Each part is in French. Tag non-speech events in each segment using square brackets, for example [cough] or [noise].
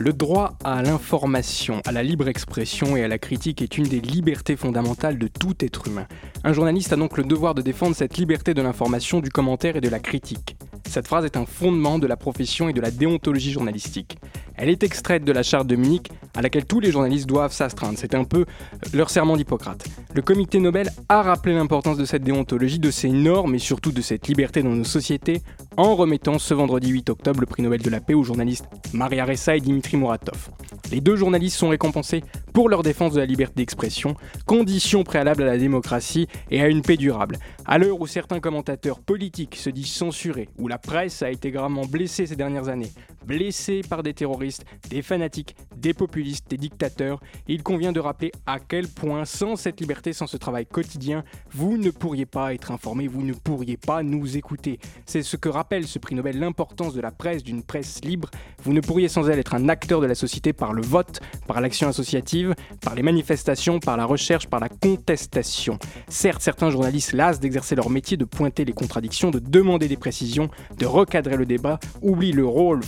Le droit à l'information, à la libre expression et à la critique est une des libertés fondamentales de tout être humain. Un journaliste a donc le devoir de défendre cette liberté de l'information, du commentaire et de la critique. Cette phrase est un fondement de la profession et de la déontologie journalistique. Elle est extraite de la charte de Munich à laquelle tous les journalistes doivent s'astreindre. C'est un peu leur serment d'Hippocrate. Le comité Nobel a rappelé l'importance de cette déontologie, de ces normes et surtout de cette liberté dans nos sociétés en remettant ce vendredi 8 octobre le prix Nobel de la paix aux journalistes Maria Ressa et Dimitri Muratov. Les deux journalistes sont récompensés pour leur défense de la liberté d'expression, condition préalable à la démocratie et à une paix durable. À l'heure où certains commentateurs politiques se disent censurés, où la presse a été gravement blessée ces dernières années, blessée par des terroristes, des fanatiques, des populistes, des dictateurs, il convient de rappeler à quel point, sans cette liberté, sans ce travail quotidien, vous ne pourriez pas être informé, vous ne pourriez pas nous écouter. C'est ce que rappelle ce prix Nobel, l'importance de la presse, d'une presse libre. Vous ne pourriez sans elle être un acteur de la société par le vote, par l'action associative, par les manifestations, par la recherche, par la contestation. Certes, certains journalistes lassent d'exercer leur métier, de pointer les contradictions, de demander des précisions, de recadrer le débat, oublient le rôle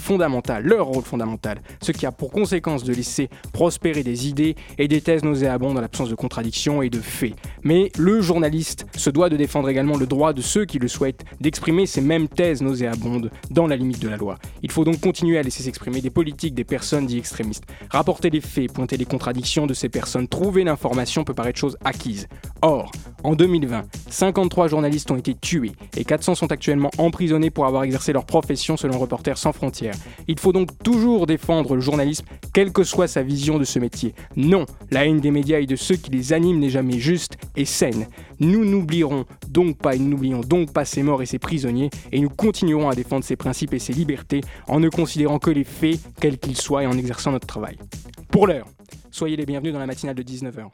leur rôle fondamental, ce qui a pour conséquence de laisser prospérer des idées et des thèses nauséabondes dans l'absence de contradictions et de faits. Mais le journaliste se doit de défendre également le droit de ceux qui le souhaitent d'exprimer ces mêmes thèses nauséabondes dans la limite de la loi. Il faut donc continuer à laisser s'exprimer des politiques, des personnes dites extrémistes, rapporter les faits, pointer les contradictions de ces personnes, trouver l'information peut paraître chose acquise. Or, en 2020, 53 journalistes ont été tués et 400 sont actuellement emprisonnés pour avoir exercé leur profession selon Reporters sans frontières. Il faut donc toujours défendre le journalisme, quelle que soit sa vision de ce métier. Non, la haine des médias et de ceux qui les animent n'est jamais juste et saine. Nous n'oublierons donc pas et n'oublions donc pas ces morts et ces prisonniers et nous continuerons à défendre ces principes et ces libertés en ne considérant que les faits, quels qu'ils soient, et en exerçant notre travail. Pour l'heure, soyez les bienvenus dans la matinale de 19h.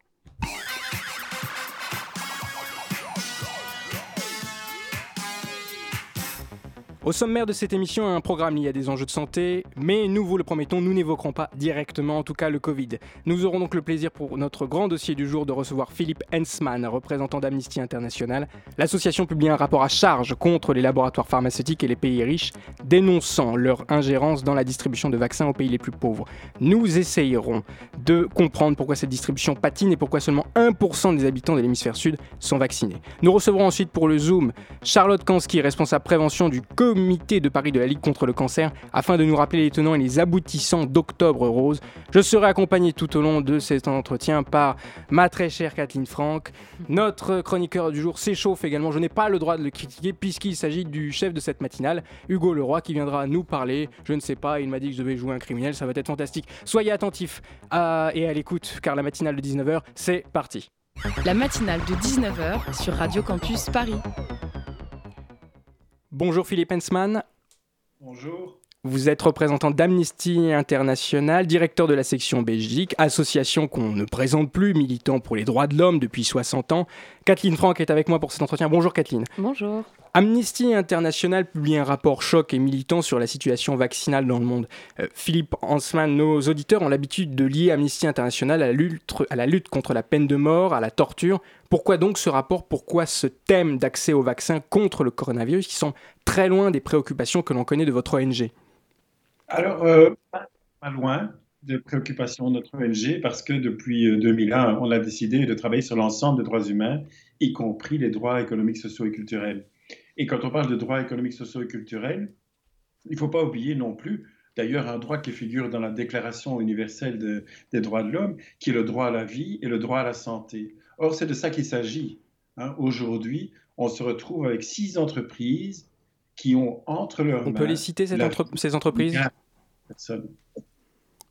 Au sommaire de cette émission, un programme lié à des enjeux de santé, mais nous vous le promettons, nous n'évoquerons pas directement, en tout cas, le Covid. Nous aurons donc le plaisir pour notre grand dossier du jour de recevoir Philippe Hensman, représentant d'Amnesty International. L'association publie un rapport à charge contre les laboratoires pharmaceutiques et les pays riches, dénonçant leur ingérence dans la distribution de vaccins aux pays les plus pauvres. Nous essayerons de comprendre pourquoi cette distribution patine et pourquoi seulement 1% des habitants de l'hémisphère sud sont vaccinés. Nous recevrons ensuite pour le Zoom Charlotte Kansky, responsable prévention du Covid de Paris de la Ligue contre le cancer afin de nous rappeler les tenants et les aboutissants d'Octobre Rose. Je serai accompagné tout au long de cet entretien par ma très chère Kathleen Franck. Notre chroniqueur du jour s'échauffe également. Je n'ai pas le droit de le critiquer puisqu'il s'agit du chef de cette matinale, Hugo Leroy, qui viendra nous parler. Je ne sais pas, il m'a dit que je devais jouer un criminel, ça va être fantastique. Soyez attentifs à, et à l'écoute car la matinale de 19h, c'est parti. La matinale de 19h sur Radio Campus Paris. Bonjour Philippe Hensman. Bonjour. Vous êtes représentant d'Amnesty International, directeur de la section Belgique, association qu'on ne présente plus, militant pour les droits de l'homme depuis 60 ans. Kathleen Franck est avec moi pour cet entretien. Bonjour Kathleen. Bonjour. Amnesty International publie un rapport choc et militant sur la situation vaccinale dans le monde. Euh, Philippe Hansman, nos auditeurs ont l'habitude de lier Amnesty International à la, lutte, à la lutte contre la peine de mort, à la torture. Pourquoi donc ce rapport? Pourquoi ce thème d'accès au vaccin contre le coronavirus qui sont très loin des préoccupations que l'on connaît de votre ONG Alors, euh, pas loin de préoccupations de notre ONG parce que depuis 2001, euh, on a décidé de travailler sur l'ensemble des droits humains, y compris les droits économiques, sociaux et culturels. Et quand on parle de droits économiques, sociaux et culturels, il ne faut pas oublier non plus, d'ailleurs, un droit qui figure dans la Déclaration universelle des droits de l'homme, qui est le droit à la vie et le droit à la santé. Or, c'est de ça qu'il s'agit. Hein. Aujourd'hui, on se retrouve avec six entreprises qui ont entre leurs mains... On peut les citer, ces entreprises?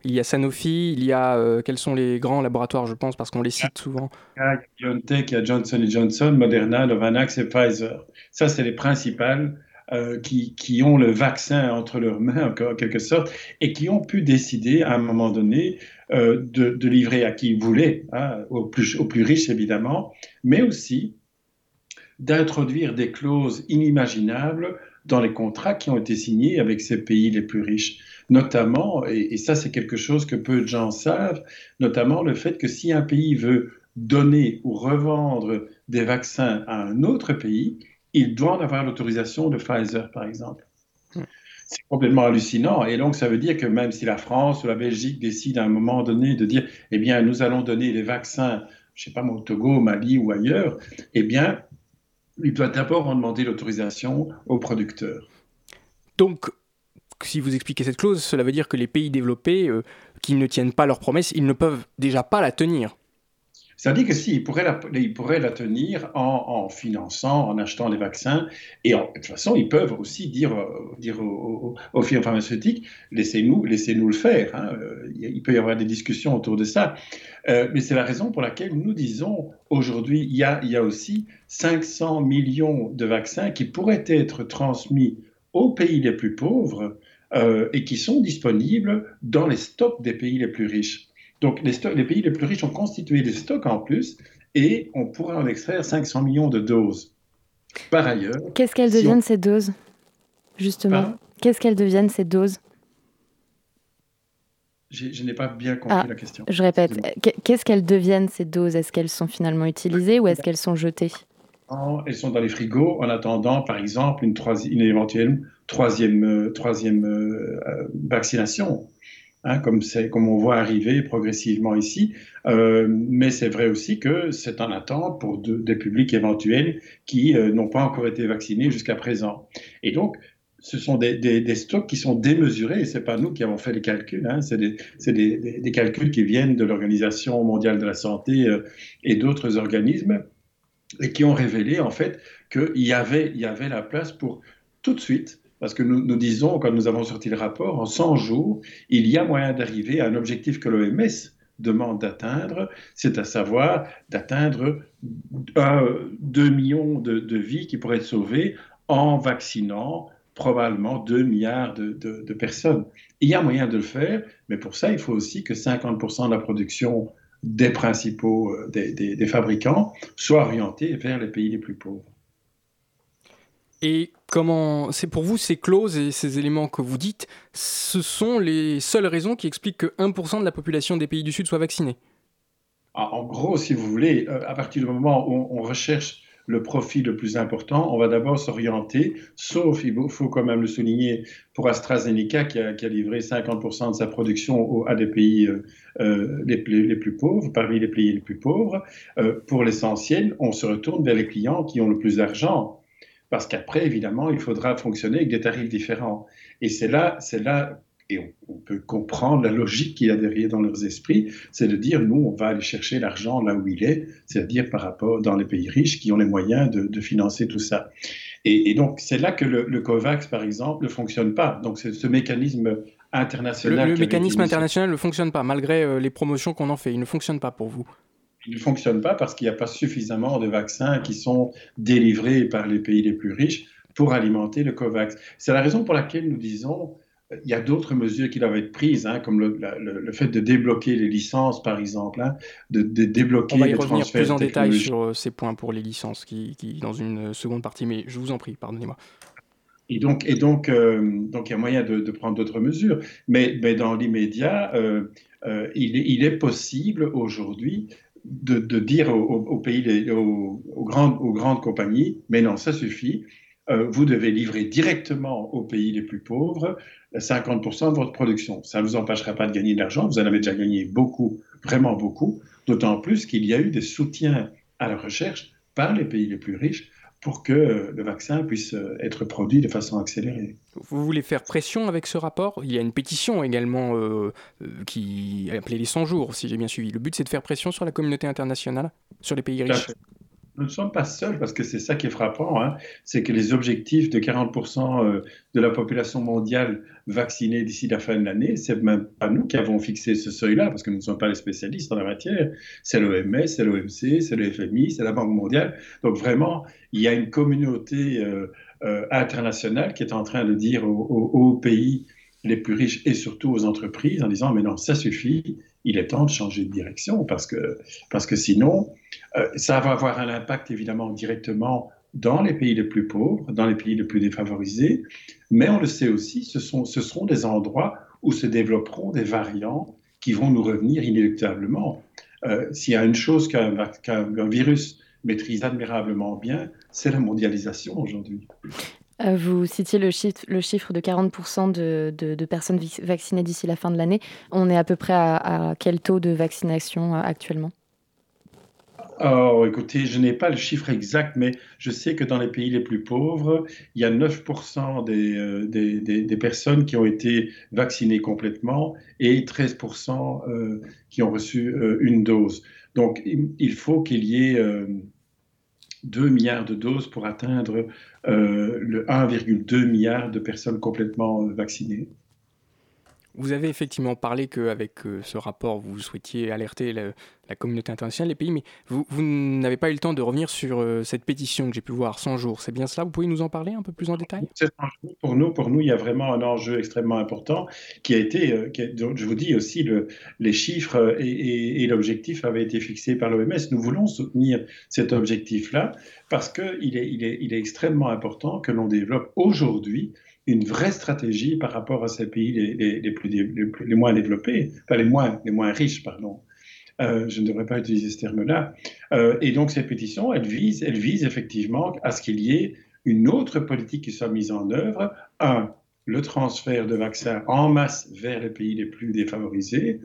Il y a Sanofi, il y a euh, quels sont les grands laboratoires, je pense, parce qu'on les cite souvent. Il y a BioNTech, il y a Johnson Johnson, Moderna, Novavax et Pfizer. Ça, c'est les principales euh, qui, qui, ont le vaccin entre leurs mains, en quelque sorte, et qui ont pu décider à un moment donné euh, de, de, livrer à qui ils voulaient, hein, aux, plus, aux plus riches évidemment, mais aussi d'introduire des clauses inimaginables dans les contrats qui ont été signés avec ces pays les plus riches. Notamment, et, ça c'est quelque chose que peu de gens savent, notamment le fait que si un pays veut donner ou revendre des vaccins à un autre pays, il doit en avoir l'autorisation de Pfizer, par exemple. Hmm. C'est complètement hallucinant. Et donc, ça veut dire que même si la France ou la Belgique décident à un moment donné de dire, eh bien, nous allons donner les vaccins, je ne sais pas, au Togo, au Mali ou ailleurs, eh bien, il doit d'abord en demander l'autorisation aux producteurs. Donc, si vous expliquez cette clause, cela veut dire que les pays développés euh, qui ne tiennent pas leurs promesses, ils ne peuvent déjà pas la tenir. Dit que si, ils pourraient la, tenir en, finançant, en achetant les vaccins. Et de toute façon, ils peuvent aussi dire, euh, dire aux, firmes pharmaceutiques, laissez-nous laissez le faire. Hein. Euh, il peut y avoir des discussions autour de ça. Euh, mais c'est la raison pour laquelle nous disons, aujourd'hui, il y a, il y a aussi 500 millions de vaccins qui pourraient être transmis aux pays les plus pauvres et qui sont disponibles dans les stocks des pays les plus riches. Donc les, les, pays les plus riches ont constitué des stocks en plus et on pourra en extraire 500 millions de doses. Par ailleurs... Qu'est-ce qu'elles deviennent ces doses, justement Qu'est-ce qu'elles deviennent ces doses? Je n'ai pas bien compris ah, la question. Je répète, qu'est-ce qu'elles deviennent ces doses? Est-ce qu'elles sont finalement utilisées ou est-ce qu'elles sont jetées? Elles sont dans les frigos en attendant, par exemple, une, une éventuelle troisième, euh, troisième euh, euh, vaccination. Hein, comme, on voit arriver progressivement ici. Euh, mais c'est vrai aussi que c'est en attente pour des publics éventuels qui euh, n'ont pas encore été vaccinés jusqu'à présent. Et donc, ce sont des, stocks qui sont démesurés, ce n'est pas nous qui avons fait les calculs, hein, c'est des, calculs qui viennent de l'Organisation mondiale de la santé euh, et d'autres organismes, et qui ont révélé en fait qu'il y avait la place pour tout de suite parce que nous, disons, quand nous avons sorti le rapport, en 100 jours, il y a moyen d'arriver à un objectif que l'OMS demande d'atteindre, c'est à savoir d'atteindre 2 millions de, vies qui pourraient être sauvées en vaccinant probablement 2 milliards de, personnes. Il y a moyen de le faire, mais pour ça, il faut aussi que 50% de la production des principaux, euh, des, des fabricants, soit orientée vers les pays les plus pauvres. Et comment c'est pour vous ces clauses et ces éléments que vous dites, ce sont les seules raisons qui expliquent que 1% de la population des pays du Sud soit vaccinée ah, En gros, si vous voulez, euh, à partir du moment où on recherche le profit le plus important, on va d'abord s'orienter, sauf, il faut quand même le souligner, pour AstraZeneca qui a, livré 50% de sa production à des pays euh, euh, les, plus pauvres, parmi les pays les plus pauvres. pour l'essentiel, on se retourne vers les clients qui ont le plus d'argent parce qu'après, évidemment, il faudra fonctionner avec des tarifs différents. Et c'est là, c'est là, et on, peut comprendre la logique qu'il y a derrière dans leurs esprits, c'est de dire, nous, on va aller chercher l'argent là où il est, c'est-à-dire par rapport dans les pays riches qui ont les moyens de, financer tout ça. Et, donc, c'est là que le, COVAX, par exemple, ne fonctionne pas. Donc, c'est ce mécanisme international. Le, le mécanisme international ne fonctionne pas, malgré euh, les promotions qu'on en fait. Il ne fonctionne pas pour vous il ne fonctionne pas parce qu'il n'y a pas suffisamment de vaccins qui sont délivrés par les pays les plus riches pour alimenter le COVAX. C'est la raison pour laquelle nous disons euh, il y a d'autres mesures qui doivent être prises, hein, comme le, fait de débloquer les licences, par exemple, hein, de, débloquer On va y revenir plus en détail sur euh, ces points pour les licences, qui, dans une seconde partie, mais je vous en prie, pardonnez-moi. Et donc, et donc, euh, donc, il y a moyen de, prendre d'autres mesures. Mais, mais dans l'immédiat, il, il, est possible aujourd'hui de, dire aux, pays, aux, grandes, compagnies, mais non, ça suffit, euh, vous devez livrer directement aux pays les plus pauvres 50% de votre production. Ça ne vous empêchera pas de gagner de l'argent, vous en avez déjà gagné beaucoup, vraiment beaucoup, d'autant plus qu'il y a eu des soutiens à la recherche par les pays les plus riches pour que le vaccin puisse euh, être produit de façon accélérée. Vous voulez faire pression avec ce rapport? Il y a une pétition également euh, euh, qui est appelée les 100 jours, si j'ai bien suivi. Le but, c'est de faire pression sur la communauté internationale, sur les pays riches nous ne sommes pas seuls parce que c'est ça qui est frappant, hein. c'est que les objectifs de 40% euh, de la population mondiale vaccinée d'ici la fin de l'année, c'est même pas nous qui avons fixé ce seuil-là parce que nous ne sommes pas les spécialistes en la matière. C'est l'OMS, c'est l'OMC, c'est le FMI, c'est la Banque mondiale. Donc vraiment, il y a une communauté euh, euh, internationale qui est en train de dire aux pays les plus riches et surtout aux entreprises en disant mais non, ça suffit, il est temps de changer de direction parce que, parce que sinon, euh, ça va avoir un impact évidemment directement dans les pays les plus pauvres, dans les pays les plus défavorisés, mais on le sait aussi, ce, sont, ce seront des endroits où se développeront des variants qui vont nous revenir inéluctablement. Euh, S'il y a une chose qu'un virus maîtrise admirablement bien, c'est la mondialisation aujourd'hui. Euh, vous citiez le chiffre, de 40% de, personnes vaccinées d'ici la fin de l'année. On est à peu près à quel taux de vaccination euh, actuellement? Oh, écoutez, je n'ai pas le chiffre exact, mais je sais que dans les pays les plus pauvres, il y a 9% euh, des, personnes qui ont été vaccinées complètement et 13% euh, qui ont reçu une dose. Donc, il faut qu'il y ait 2 milliards de doses pour atteindre le 1,2 milliard de personnes complètement vaccinées. Vous avez effectivement parlé qu'avec euh, ce rapport, vous souhaitiez alerter la, communauté internationale, les pays, mais vous, n'avez pas eu le temps de revenir sur euh, cette pétition que j'ai pu voir 100 jours. C'est bien cela? Vous pouvez nous en parler un peu plus en détail? Pour nous, pour nous, il y a vraiment un enjeu extrêmement important qui a été, euh, je vous dis aussi, le, les chiffres et, l'objectif avaient été fixés par l'OMS. Nous voulons soutenir cet objectif-là parce qu'il est, il est, il est extrêmement important que l'on développe aujourd'hui une vraie stratégie par rapport à ces pays les, les, moins développés, enfin les moins, les moins riches, pardon. Euh, je ne devrais pas utiliser ce terme-là. Euh, et donc, ces pétitions, elles visent, elles visent effectivement à ce qu'il y ait une autre politique qui soit mise en œuvre. Un, le transfert de vaccins en masse vers les pays les plus défavorisés.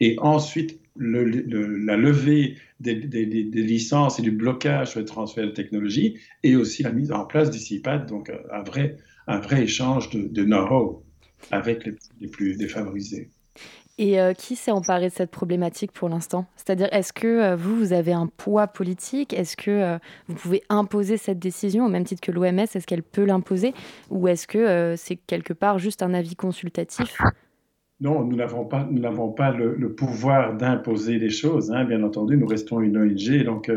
Et ensuite, la levée des, licences et du blocage sur le transfert de technologie. Et aussi la mise en place du CIPAD, donc un vrai un vrai échange de, de know-how avec les, plus défavorisés. Et euh, qui s'est emparé de cette problématique pour l'instant? C'est-à-dire, est-ce que euh, vous, vous avez un poids politique? Est-ce que euh, vous pouvez imposer cette décision au même titre que l'OMS Est-ce qu'elle peut l'imposer? Ou est-ce que c'est quelque part juste un avis consultatif? Non, nous n'avons pas, nous n'avons pas le, pouvoir d'imposer les choses. Hein. Bien entendu, nous restons une ONG, donc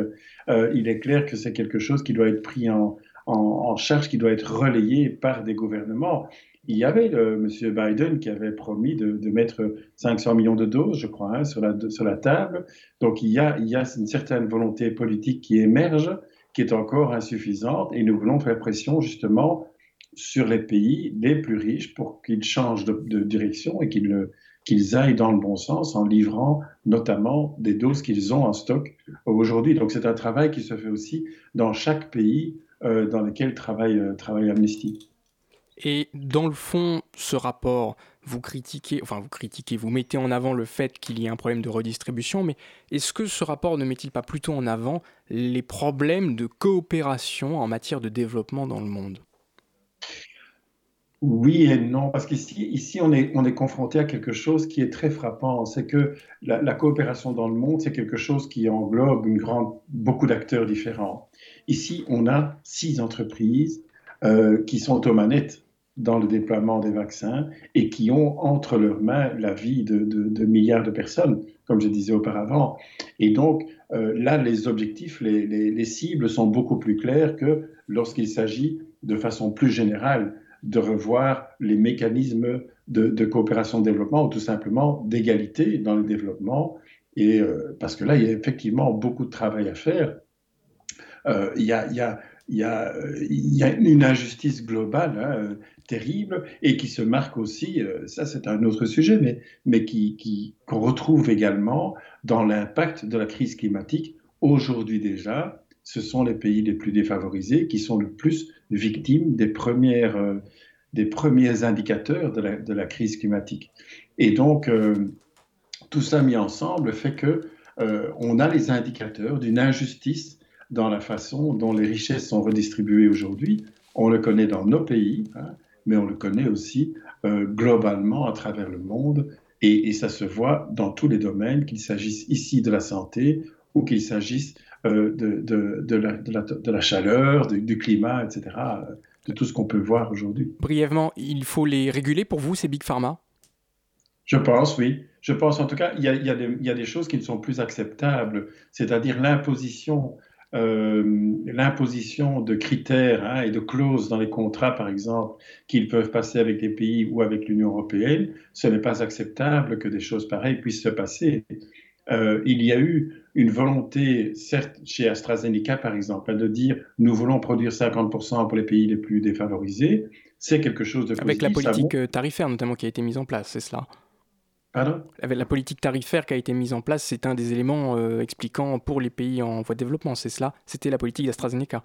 il est clair que c'est quelque chose qui doit être pris en, en, charge qui doit être relayée par des gouvernements. Il y avait M. Biden qui avait promis de, mettre 500 millions de doses, je crois, hein, sur, la, table. Donc il y, a, une certaine volonté politique qui émerge, qui est encore insuffisante, et nous voulons faire pression justement sur les pays les plus riches pour qu'ils changent de, direction et qu'ils aillent dans le bon sens en livrant notamment des doses qu'ils ont en stock aujourd'hui. Donc c'est un travail qui se fait aussi dans chaque pays dans lesquels travaille, euh, travaille Amnesty. Et dans le fond, ce rapport, vous critiquez, enfin vous critiquez, vous mettez en avant le fait qu'il y ait un problème de redistribution, mais est-ce que ce rapport ne met-il pas plutôt en avant les problèmes de coopération en matière de développement dans le monde? Oui et non, parce qu'ici ici, on, est, on est confronté à quelque chose qui est très frappant, c'est que la, la, coopération dans le monde, c'est quelque chose qui englobe une grande, beaucoup d'acteurs différents. Ici, on a six entreprises euh, qui sont aux manettes dans le déploiement des vaccins et qui ont entre leurs mains la vie de, milliards de personnes, comme je disais auparavant. Et donc, euh, là, les objectifs, les, cibles sont beaucoup plus clairs que lorsqu'il s'agit de façon plus générale de revoir les mécanismes de, coopération-développement ou tout simplement d'égalité dans le développement. Et euh, parce que là, il y a effectivement beaucoup de travail à faire il y a, y, a, une injustice globale hein, terrible et qui se marque aussi, euh, ça c'est un autre sujet, mais, qui, qui, qu'on retrouve également dans l'impact de la crise climatique. Aujourd'hui déjà, ce sont les pays les plus défavorisés qui sont le plus victimes des, euh, premiers indicateurs de la, crise climatique. Et donc, tout ça mis ensemble fait que on a les indicateurs d'une injustice dans la façon dont les richesses sont redistribuées aujourd'hui. On le connaît dans nos pays, hein, mais on le connaît aussi euh, globalement à travers le monde. Et, ça se voit dans tous les domaines, qu'il s'agisse ici de la santé ou qu'il s'agisse euh, de, de, de, la, de, la, chaleur, du climat, etc., de tout ce qu'on peut voir aujourd'hui. Brièvement, il faut les réguler pour vous, ces big pharma? Je pense, oui. Je pense en tout cas, il y, a, il, y a des, il y a des choses qui ne sont plus acceptables, c'est-à-dire l'imposition euh, l'imposition de critères hein, et de clauses dans les contrats, par exemple, qu'ils peuvent passer avec les pays ou avec l'Union européenne, ce n'est pas acceptable que des choses pareilles puissent se passer. Euh, il y a eu une volonté, certes, chez AstraZeneca, par exemple, de dire nous voulons produire 50% pour les pays les plus défavorisés. C'est quelque chose de positif. Avec la politique euh, tarifaire, notamment, qui a été mise en place, c'est cela? Pardon Avec la politique tarifaire qui a été mise en place, c'est un des éléments euh, expliquant pour les pays en voie de développement, c'est cela C'était la politique d'AstraZeneca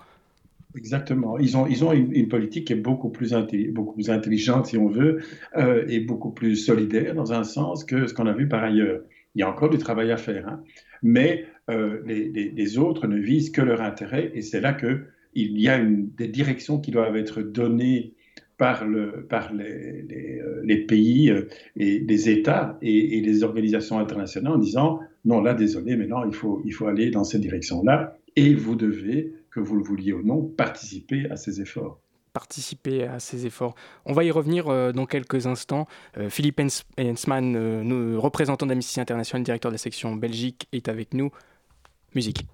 Exactement. Ils ont, ils ont une, politique qui est beaucoup plus, beaucoup plus intelligente, si on veut, euh, et beaucoup plus solidaire dans un sens que ce qu'on a vu par ailleurs. Il y a encore du travail à faire, hein. mais euh, les, les, autres ne visent que leur intérêt, et c'est là qu'il y a une, des directions qui doivent être données par, le, par les, euh, pays euh, et les États et, les organisations internationales en disant non, là, désolé, mais non, il faut, il faut aller dans cette direction-là, et vous devez que vous le vouliez ou non, participer à ces efforts participer à ces efforts. On va y revenir euh, dans quelques instants. Philippe Hensman, euh, représentant d'Amnesty International, directeur de la section Belgique, est avec nous. Musique.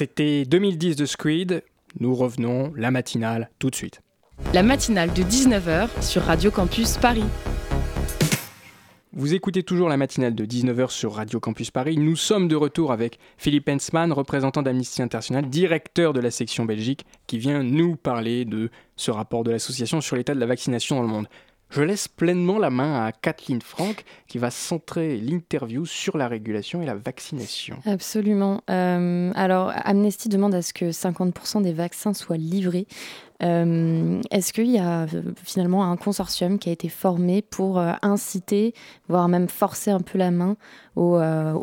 C'était 2010 de Squid. Nous revenons, la matinale, tout de suite. La matinale de 19h sur Radio Campus Paris. Vous écoutez toujours la matinale de 19h sur Radio Campus Paris. Nous sommes de retour avec Philippe Hensman, représentant d'Amnesty International, directeur de la section Belgique, qui vient nous parler de ce rapport de l'association sur l'état de la vaccination dans le monde. Je laisse pleinement la main à Kathleen Frank qui va centrer l'interview sur la régulation et la vaccination. Absolument. Euh, alors, Amnesty demande à ce que 50% des vaccins soient livrés. Euh, est-ce qu'il y a euh, finalement un consortium qui a été formé pour inciter, voire même forcer un peu la main aux,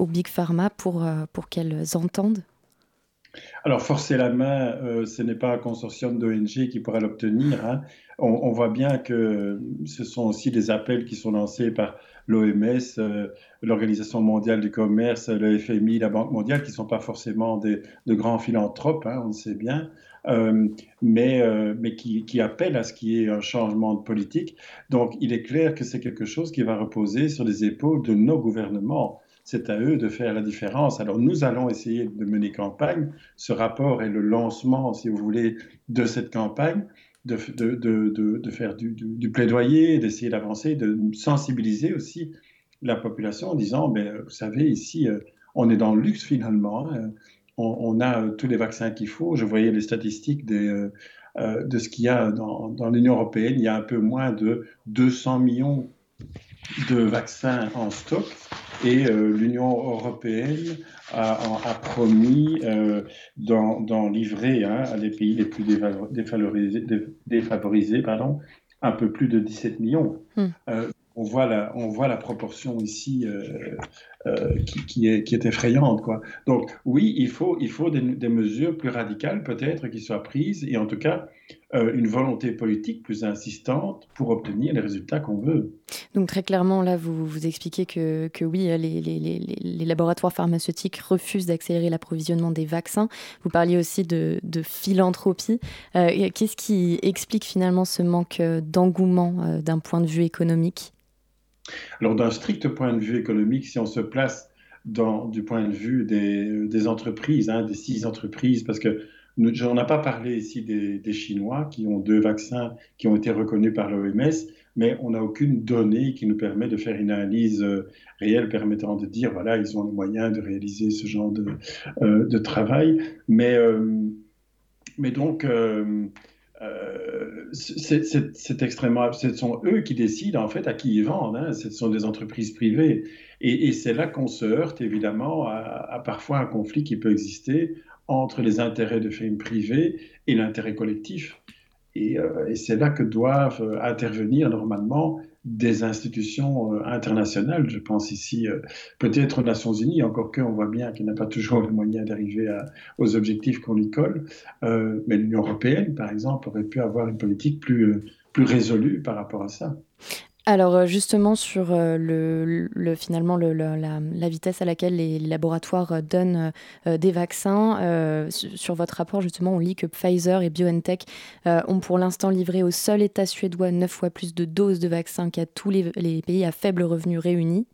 Big Pharma pour, pour qu'elles entendent alors, forcer la main, ce n'est pas un consortium d'ONG qui pourra l'obtenir. Hein on, voit bien que ce sont aussi des appels qui sont lancés par l'OMS, euh, l'Organisation mondiale du commerce, le FMI, la Banque mondiale, qui ne sont pas forcément des, de grands philanthropes, hein, on le sait bien, euh, mais, euh, mais qui, qui, appellent à ce qu'il y ait un changement de politique. Donc il est clair que c'est quelque chose qui va reposer sur les épaules de nos gouvernements. C'est à eux de faire la différence. Alors nous allons essayer de mener campagne. Ce rapport est le lancement, si vous voulez, de cette campagne de, faire du, plaidoyer, d'essayer d'avancer, de sensibiliser aussi la population en disant, ben, vous savez, ici, euh, on est dans le luxe finalement. Hein. on, a euh, tous les vaccins qu'il faut. Je voyais les statistiques euh, de ce qu'il y a dans, dans l'Union européenne. Il y a un peu moins de 200 millions de vaccins en stock et euh, l'Union européenne a, a promis euh, d'en livrer hein, à des pays les plus défavorisés, défavorisés pardon, un peu plus de 17 millions. Hmm. Euh, on voit la, on voit la proportion ici euh, euh, qui, est, effrayante. Quoi. Donc oui, il faut, il faut des, mesures plus radicales peut-être qui soient prises et en tout cas euh, une volonté politique plus insistante pour obtenir les résultats qu'on veut. Donc très clairement, là, vous, vous expliquez que, que oui, les, les, laboratoires pharmaceutiques refusent d'accélérer l'approvisionnement des vaccins. Vous parliez aussi de, de philanthropie. Qu'est-ce qui explique finalement ce manque d'engouement d'un point de vue économique? Alors d'un strict point de vue économique, si on se place du point de vue des, entreprises, hein, des six entreprises, parce que on n'a pas parlé ici des, Chinois qui ont deux vaccins qui ont été reconnus par l'OMS, mais on n'a aucune donnée qui nous permet de faire une analyse euh, réelle permettant de dire, voilà, ils ont les moyens de réaliser ce genre de, euh, travail. Mais, euh, donc, c'est extrêmement. Ce sont eux qui décident en fait à qui ils vendent. Hein. Ce sont des entreprises privées. Et, c'est là qu'on se heurte évidemment à, parfois un conflit qui peut exister entre les intérêts de firmes privées et l'intérêt collectif. Et, euh, et c'est là que doivent euh, intervenir normalement des institutions euh, internationales. Je pense ici euh, peut-être aux Nations Unies, encore qu'on voit bien qu'il n'a pas toujours les moyens d'arriver aux objectifs qu'on lui colle. Euh, mais l'Union européenne, par exemple, aurait pu avoir une politique plus, plus résolue par rapport à ça. Alors euh, justement sur euh, le, finalement la, vitesse à laquelle les, laboratoires euh, donnent des vaccins, sur votre rapport justement on lit que Pfizer et BioNTech ont pour l'instant livré au seul État suédois 9 fois plus de doses de vaccins qu'à tous les, pays à faible revenu réunis.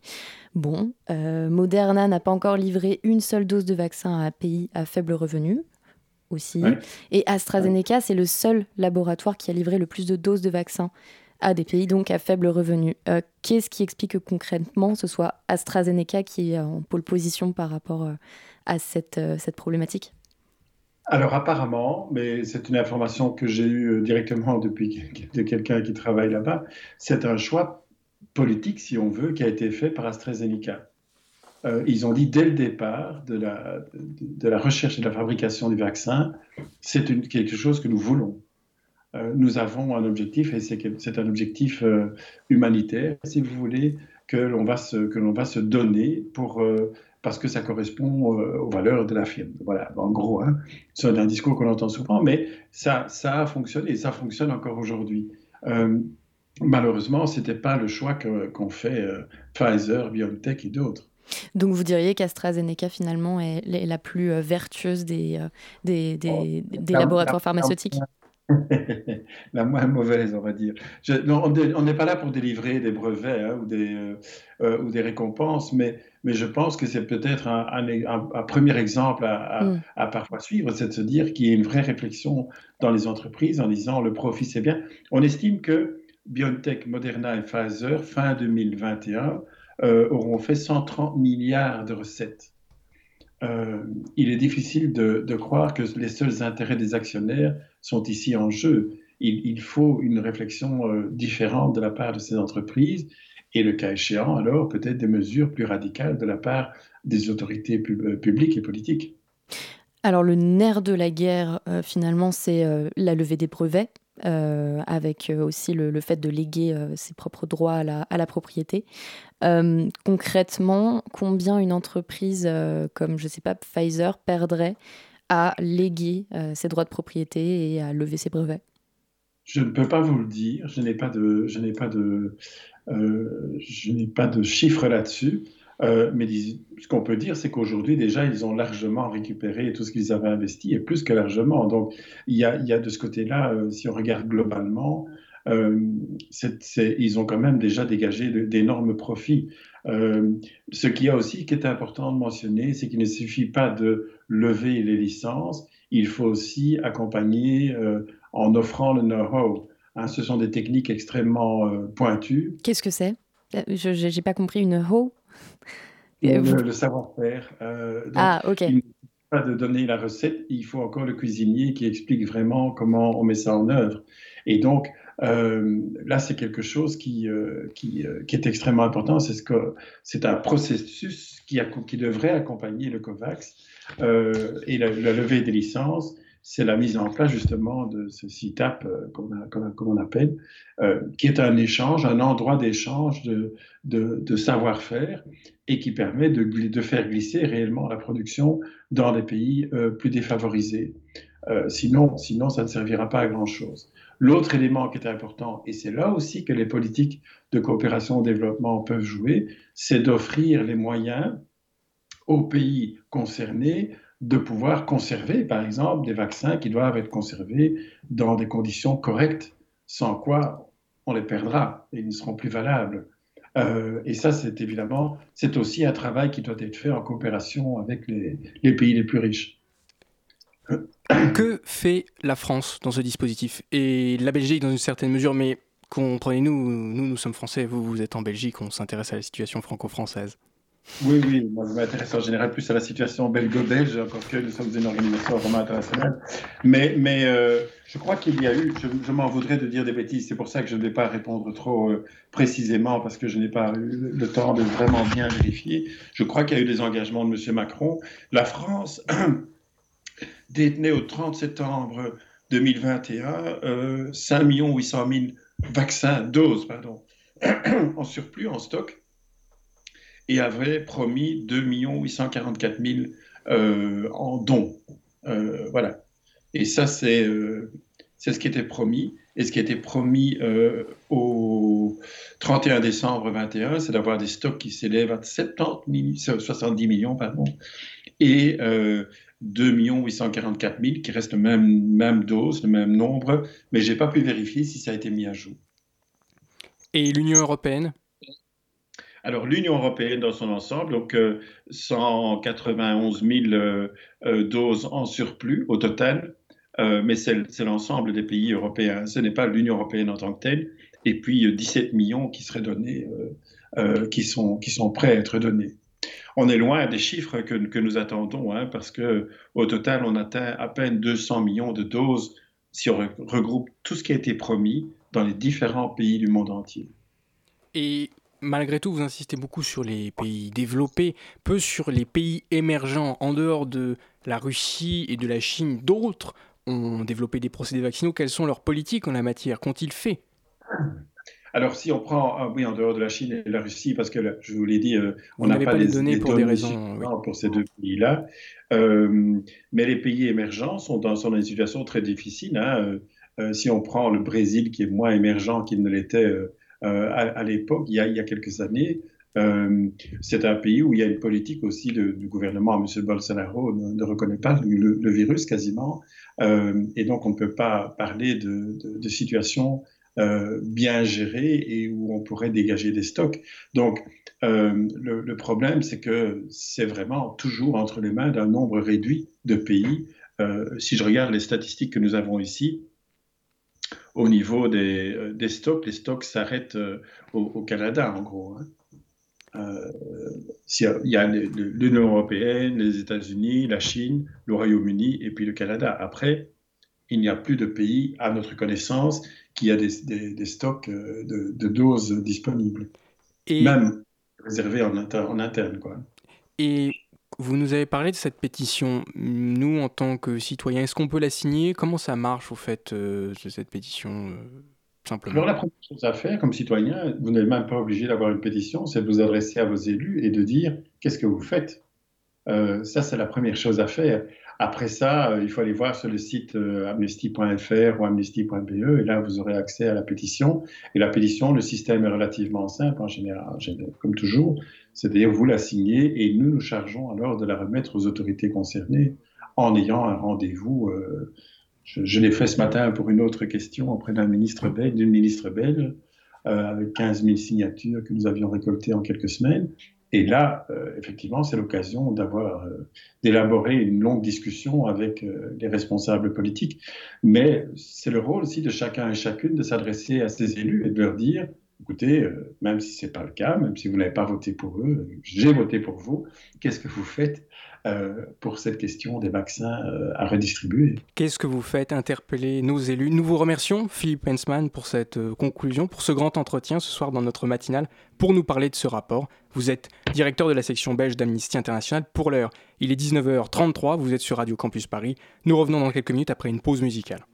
Bon, Moderna n'a pas encore livré une seule dose de vaccin à un pays à faible revenu aussi. Et AstraZeneca, c'est le seul laboratoire qui a livré le plus de doses de vaccins à des pays donc à faible revenu. Euh, qu'est-ce qui explique que concrètement ce soit AstraZeneca qui est en pôle position par rapport euh, à cette, euh, cette problématique? Alors apparemment, mais c'est une information que j'ai eue directement depuis de quelqu'un qui travaille là-bas, c'est un choix politique, si on veut, qui a été fait par AstraZeneca. ils ont dit dès le départ de la, de, la recherche et de la fabrication du vaccin, c'est quelque chose que nous voulons. Euh, nous avons un objectif, et c'est un objectif euh, humanitaire, si vous voulez, que l'on va, se, que va se donner pour, euh, parce que ça correspond aux valeurs de la firme. Voilà, en gros, hein, c'est un discours qu'on entend souvent, mais ça, ça a fonctionné, et ça fonctionne encore aujourd'hui. malheureusement, ce n'était pas le choix qu'ont fait Pfizer, BioNTech et d'autres. Donc vous diriez qu'AstraZeneca finalement est la plus vertueuse des, des, des, oh, des laboratoires pharmaceutiques? La moins mauvaise, on va dire. on n'est pas là pour délivrer des brevets hein, ou, des, euh, euh, ou des récompenses, mais mais je pense que c'est peut-être un, premier exemple mm. à, parfois suivre, c'est de se dire qu'il y a une vraie réflexion dans les entreprises en disant le profit c'est bien. On estime que BioNTech, Moderna et Pfizer, fin 2021, euh, auront fait 130 milliards de recettes. Euh, il est difficile de, croire que les seuls intérêts des actionnaires sont ici en jeu. Il, faut une réflexion euh, différente de la part de ces entreprises et le cas échéant, alors peut-être des mesures plus radicales de la part des autorités publiques et politiques. Alors le nerf de la guerre, finalement, c'est la levée des brevets. avec aussi le, fait de léguer ses propres droits à la, à la propriété. Euh, concrètement, combien une entreprise euh, comme, je sais pas, Pfizer perdrait à léguer euh, ses droits de propriété et à lever ses brevets Je ne peux pas vous le dire. Je n'ai pas de, je n'ai pas de, je n'ai pas de chiffres là-dessus. mais ce qu'on peut dire, c'est qu'aujourd'hui, déjà, ils ont largement récupéré tout ce qu'ils avaient investi, et plus que largement. Donc, il y a, y a de ce côté-là, si on regarde globalement, euh, ils ont quand même déjà dégagé d'énormes profits. Euh, ce qu'il y a aussi qui est important de mentionner, c'est qu'il ne suffit pas de lever les licences, il faut aussi accompagner euh, en offrant le know-how. Hein, ce sont des techniques extrêmement pointues. Qu'est-ce que c'est? Je n'ai pas compris, une know-how le, savoir-faire. ah, ok. Il ne suffit pas de donner la recette, il faut encore le cuisinier qui explique vraiment comment on met ça en œuvre. Et donc, euh, là, c'est quelque chose qui, euh, qui, euh, qui, est extrêmement important. C'est ce que c'est un processus qui, qui, devrait accompagner le COVAX et la, levée des licences. C'est la mise en place justement de ce CITAP, comme, on appelle, qui est un échange, un endroit d'échange de, de, de savoir-faire et qui permet de, de, faire glisser réellement la production dans les pays plus défavorisés. sinon, sinon, ça ne servira pas à grand-chose. L'autre élément qui est important, et c'est là aussi que les politiques de coopération au développement peuvent jouer, c'est d'offrir les moyens aux pays concernés de pouvoir conserver, par exemple, des vaccins qui doivent être conservés dans des conditions correctes, sans quoi on les perdra et ils ne seront plus valables. Euh, et ça, c'est évidemment, c'est aussi un travail qui doit être fait en coopération avec les, les pays les plus riches. Que fait la France dans ce dispositif? Et la Belgique dans une certaine mesure, mais comprenez-nous, nous, nous sommes français, vous, vous êtes en Belgique, on s'intéresse à la situation franco-française. Oui, oui, moi je m'intéresse en général plus à la situation belgo-belge, encore que nous sommes une organisation vraiment internationale. Mais, mais euh, je crois qu'il y a eu, je, m'en voudrais de dire des bêtises, c'est pour ça que je ne vais pas répondre trop euh, précisément, parce que je n'ai pas eu le temps de vraiment bien vérifier. Je crois qu'il y a eu des engagements de M. Macron. La France [clears throat] détenait au 30 septembre 2021 euh, 5 800 000 vaccins, doses, pardon, [clears throat] en surplus, en stock, et avait promis 2 844 000 euh, en dons. Euh, voilà. Et ça, c'est euh, c'est ce qui était promis. Et ce qui était promis euh, au 31 décembre 2021, c'est d'avoir des stocks qui s'élèvent à 70 70 millions, pardon, et 2 844 000, qui reste la même, même dose, le même nombre, mais je n'ai pas pu vérifier si ça a été mis à jour. Et l'Union européenne? Alors, l'Union européenne dans son ensemble, donc 191 euh, 000 euh, euh, doses en surplus au total, mais c'est l'ensemble des pays européens. Ce n'est pas l'Union européenne en tant que telle. Et puis 17 millions qui seraient donnés, qui, sont, qui sont prêts à être donnés. On est loin des chiffres que, nous attendons, hein, parce que au total, on atteint à peine 200 millions de doses si on regroupe tout ce qui a été promis dans les différents pays du monde entier. Et malgré tout, vous insistez beaucoup sur les pays développés, peu sur les pays émergents. En dehors de la Russie et de la Chine, d'autres ont développé des procédés vaccinaux. Quelles sont leurs politiques en la matière? Qu'ont-ils fait? Alors, si on prend, ah oui, en dehors de la Chine et de la Russie, parce que je vous l'ai dit, euh, on n'a pas, les, données pour des raisons pour ces deux pays-là, euh, mais les pays émergents sont dans, sont dans une situation très difficile. Hein. Euh, si on prend le Brésil, qui est moins émergent qu'il ne l'était à, l'époque, il, il, y a quelques années, c'est un pays où il y a une politique aussi du gouvernement. M. Bolsonaro ne, reconnaît pas le, virus quasiment, et donc on ne peut pas parler de, de, de situation euh, bien géré et où on pourrait dégager des stocks. Donc, le, problème, c'est que c'est vraiment toujours entre les mains d'un nombre réduit de pays. si je regarde les statistiques que nous avons ici, au niveau des, stocks, les stocks s'arrêtent au, Canada, en gros. Hein. Euh, il y a l'Union européenne, les États-Unis, la Chine, le Royaume-Uni et puis le Canada. Après, il n'y a plus de pays, à notre connaissance, qui a des, stocks euh, de, doses disponibles. Et... Même réservés en, en interne. Quoi. Et vous nous avez parlé de cette pétition. Nous, en tant que citoyens, est-ce qu'on peut la signer? Comment ça marche, au fait, euh, cette pétition alors la première chose à faire comme citoyen, vous n'êtes même pas obligé d'avoir une pétition, c'est de vous adresser à vos élus et de dire qu'est-ce que vous faites? Euh, ça, c'est la première chose à faire. Après ça, euh, il faut aller voir sur le site euh, amnesty.fr ou amnesty.be et là, vous aurez accès à la pétition. Et la pétition, le système est relativement simple en général, comme toujours. C'est-à-dire, vous la signez et nous nous chargeons alors de la remettre aux autorités concernées en ayant un rendez-vous. Je, l'ai fait ce matin pour une autre question auprès d'un ministre belge, d'une ministre belge, euh, avec 15 000 signatures que nous avions récoltées en quelques semaines. Et là, euh, effectivement, c'est l'occasion d'avoir, euh, d'élaborer une longue discussion avec les responsables politiques. Mais c'est le rôle aussi de chacun et chacune de s'adresser à ses élus et de leur dire, écoutez, même si ce n'est pas le cas, même si vous n'avez pas voté pour eux, j'ai voté pour vous, qu'est-ce que vous faites euh, pour cette question des vaccins euh, à redistribuer. Qu'est-ce que vous faites interpeller nos élus? Nous vous remercions, Philippe Hensman, pour cette euh, conclusion, pour ce grand entretien ce soir dans notre matinale, pour nous parler de ce rapport. Vous êtes directeur de la section belge d'Amnesty International pour l'heure. Il est 19h33, vous êtes sur Radio Campus Paris. Nous revenons dans quelques minutes après une pause musicale.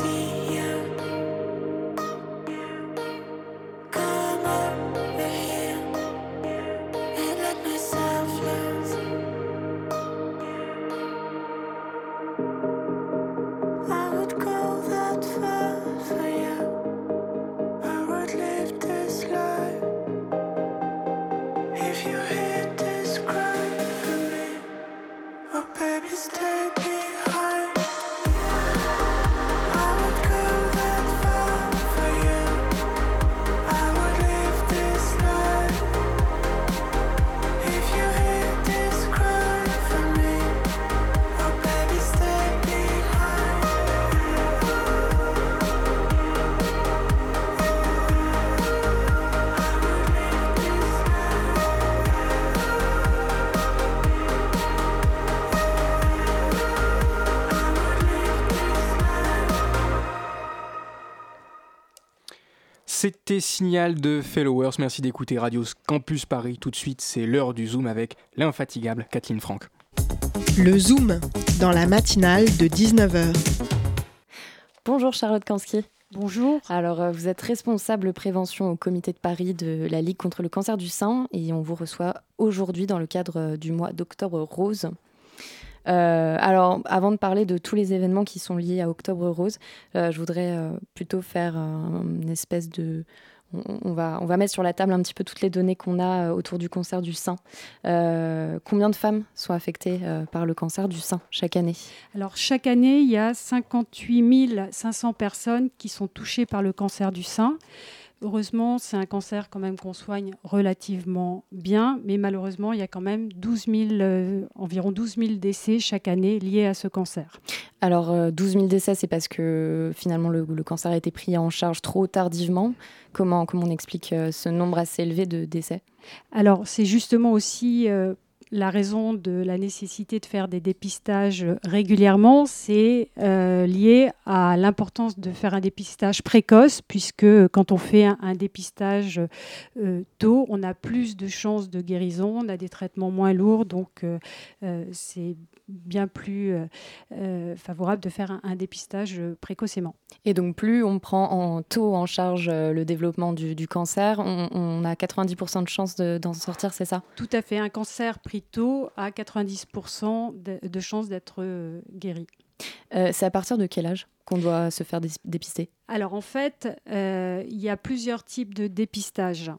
see. C'était Signal de Followers. Merci d'écouter Radio Campus Paris. Tout de suite, c'est l'heure du Zoom avec l'infatigable Kathleen Franck. Le Zoom, dans la matinale de 19h. Bonjour Charlotte Kansky. Bonjour. Alors, euh, vous êtes responsable prévention au comité de Paris de la Ligue contre le cancer du sein et on vous reçoit aujourd'hui dans le cadre euh, du mois d'octobre rose. Euh, alors, avant de parler de tous les événements qui sont liés à Octobre Rose, euh, je voudrais euh, plutôt faire une espèce de on, va, on va mettre sur la table un petit peu toutes les données qu'on a autour du cancer du sein. combien de femmes sont affectées par le cancer du sein chaque année? Alors chaque année, il y a 58 500 personnes qui sont touchées par le cancer du sein. Heureusement, c'est un cancer quand même qu'on soigne relativement bien, mais malheureusement, il y a quand même 12 euh, environ 12 000 décès chaque année liés à ce cancer. Alors, 12 euh, 000 décès, c'est parce que finalement le, cancer a été pris en charge trop tardivement. Comment, comment on explique euh, ce nombre assez élevé de décès? Alors, c'est justement aussi la raison de la nécessité de faire des dépistages régulièrement, c'est euh, lié à l'importance de faire un dépistage précoce, puisque quand on fait un, dépistage euh, tôt, on a plus de chances de guérison, on a des traitements moins lourds, donc euh, c'est bien plus favorable de faire un, dépistage précocement. Et donc plus on prend en tôt en charge le développement du, cancer, on, a 90% de chances d'en sortir, c'est ça? Tout à fait. Un cancer pris tôt à 90% de, chances d'être euh, guéri. Euh, c'est à partir de quel âge qu'on doit se faire dépister? Alors en fait, euh, il y a plusieurs types de dépistage.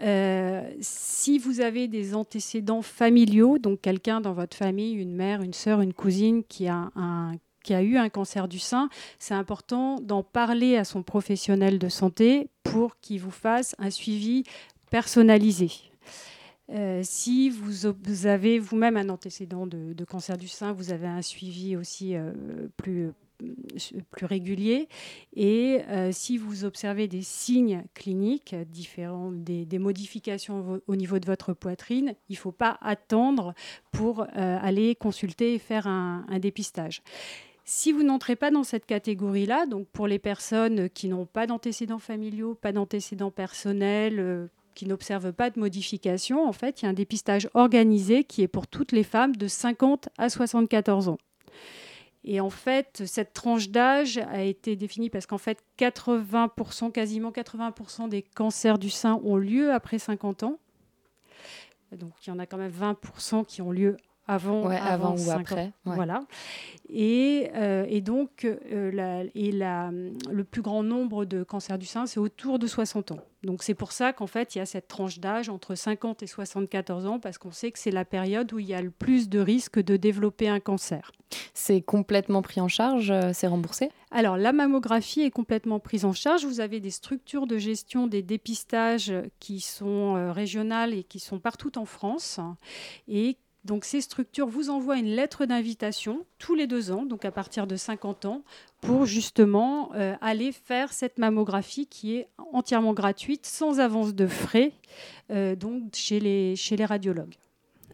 Si vous avez des antécédents familiaux, donc quelqu'un dans votre famille, une mère, une sœur, une cousine qui a, qui a eu un cancer du sein, c'est important d'en parler à son professionnel de santé pour qu'il vous fasse un suivi personnalisé. Euh, si vous, avez vous-même un antécédent de, cancer du sein, vous avez un suivi aussi euh, plus, plus régulier. Et euh, si vous observez des signes cliniques différents, des, modifications au niveau de votre poitrine, il ne faut pas attendre pour aller consulter et faire un, dépistage. Si vous n'entrez pas dans cette catégorie-là, donc pour les personnes qui n'ont pas d'antécédents familiaux, pas d'antécédents personnels, qui n'observent pas de modification, en fait, il y a un dépistage organisé qui est pour toutes les femmes de 50 à 74 ans. Et en fait, cette tranche d'âge a été définie parce qu'en fait, 80%, quasiment 80% des cancers du sein ont lieu après 50 ans. Donc, il y en a quand même 20% qui ont lieu avant, avant, ou après. Voilà. Et, euh, et donc, euh, la, et la, le plus grand nombre de cancers du sein, c'est autour de 60 ans. Donc c'est pour ça qu'en fait, il y a cette tranche d'âge entre 50 et 74 ans, parce qu'on sait que c'est la période où il y a le plus de risques de développer un cancer. C'est complètement pris en charge euh, C'est remboursé? Alors, la mammographie est complètement prise en charge. Vous avez des structures de gestion des dépistages qui sont régionales et qui sont partout en France et donc ces structures vous envoient une lettre d'invitation tous les deux ans, donc à partir de 50 ans, pour justement euh, aller faire cette mammographie qui est entièrement gratuite, sans avance de frais, euh, donc chez les, chez les radiologues.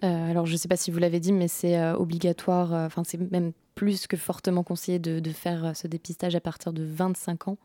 Euh, alors je ne sais pas si vous l'avez dit, mais c'est obligatoire, enfin c'est même plus que fortement conseillé de, de, faire ce dépistage à partir de 25 ans.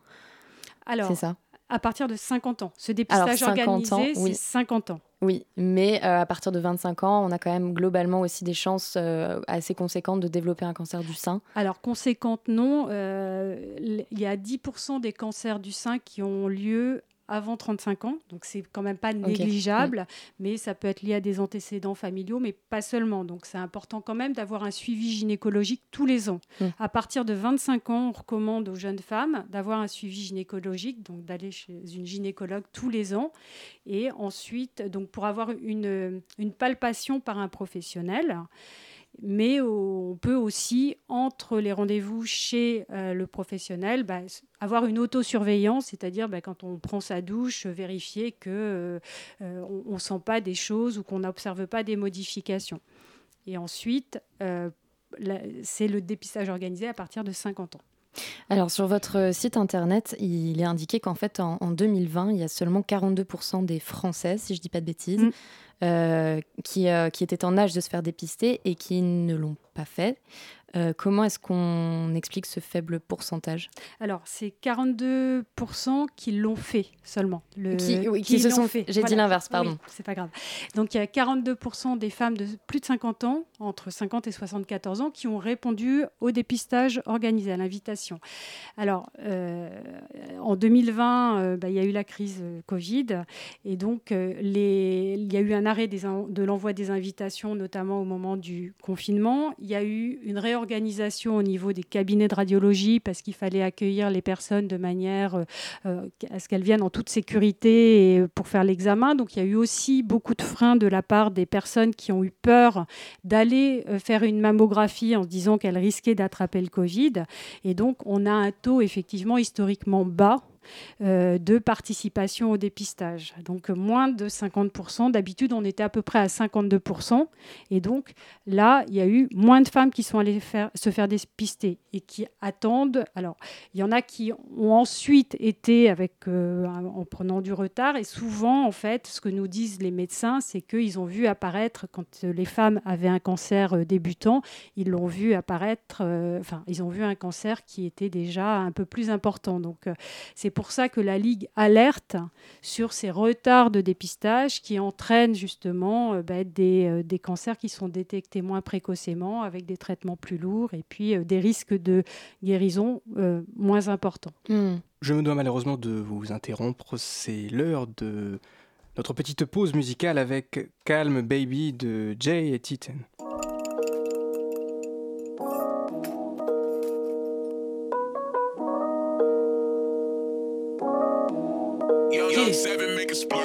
Alors, c'est ça? À partir de 50 ans. Ce dépistage organisé, c'est 50 ans. Oui, mais euh, à partir de 25 ans, on a quand même globalement aussi des chances euh, assez conséquentes de développer un cancer du sein. Alors, conséquentes, non. Euh, il y a 10% des cancers du sein qui ont lieu avant 35 ans, donc c'est quand même pas négligeable, mm. mais ça peut être lié à des antécédents familiaux, mais pas seulement. Donc c'est important quand même d'avoir un suivi gynécologique tous les ans. Mm. À partir de 25 ans, on recommande aux jeunes femmes d'avoir un suivi gynécologique, donc d'aller chez une gynécologue tous les ans, et ensuite donc pour avoir une, une palpation par un professionnel mais on peut aussi, entre les rendez-vous chez euh, le professionnel, bah, avoir une autosurveillance, c'est-à-dire bah, quand on prend sa douche, vérifier qu'on euh, euh, ne sent pas des choses ou qu'on n'observe pas des modifications. Et ensuite, c'est le dépistage organisé à partir de 50 ans. Alors sur votre site internet, il est indiqué qu'en fait en, 2020, il y a seulement 42% des Français, si je ne dis pas de bêtises, mm. Euh, qui, euh, qui étaient en âge de se faire dépister et qui ne l'ont pas fait. Euh, comment est-ce qu'on explique ce faible pourcentage? Alors, c'est 42% qui l'ont fait seulement. Le, qui, se sont fait. J'ai dit l'inverse, pardon. c'est pas grave. Donc, il y a 42% des femmes de plus de 50 ans, entre 50 et 74 ans, qui ont répondu au dépistage organisé, à l'invitation. Alors, euh, en 2020, euh, bah, il y a eu la crise Covid, et donc, les, il y a eu un de l'envoi des invitations, notamment au moment du confinement. Il y a eu une réorganisation au niveau des cabinets de radiologie parce qu'il fallait accueillir les personnes de manière à ce qu'elles viennent en toute sécurité pour faire l'examen. Donc il y a eu aussi beaucoup de freins de la part des personnes qui ont eu peur d'aller faire une mammographie en se disant qu'elles risquaient d'attraper le Covid. Et donc on a un taux effectivement historiquement bas euh, de participation au dépistage. Donc moins de 50%. D'habitude, on était à peu près à 52%. Et donc là, il y a eu moins de femmes qui sont allées faire, se faire dépister et qui attendent. Alors, il y en a qui ont ensuite été avec, euh, en prenant du retard. Et souvent, en fait, ce que nous disent les médecins, c'est qu'ils ont vu apparaître, quand les femmes avaient un cancer euh, débutant, ils l'ont vu apparaître, enfin, ils ont vu un cancer qui était déjà un peu plus important. Donc, c'est pour ça que la Ligue alerte sur ces retards de dépistage qui entraînent justement euh, bah, euh, des, cancers qui sont détectés moins précocement avec des traitements plus lourds et puis euh, des risques de guérison moins importants. Hmm. Je me dois malheureusement de vous interrompre. C'est l'heure de notre petite pause musicale avec Calm Baby de Jay et Titan.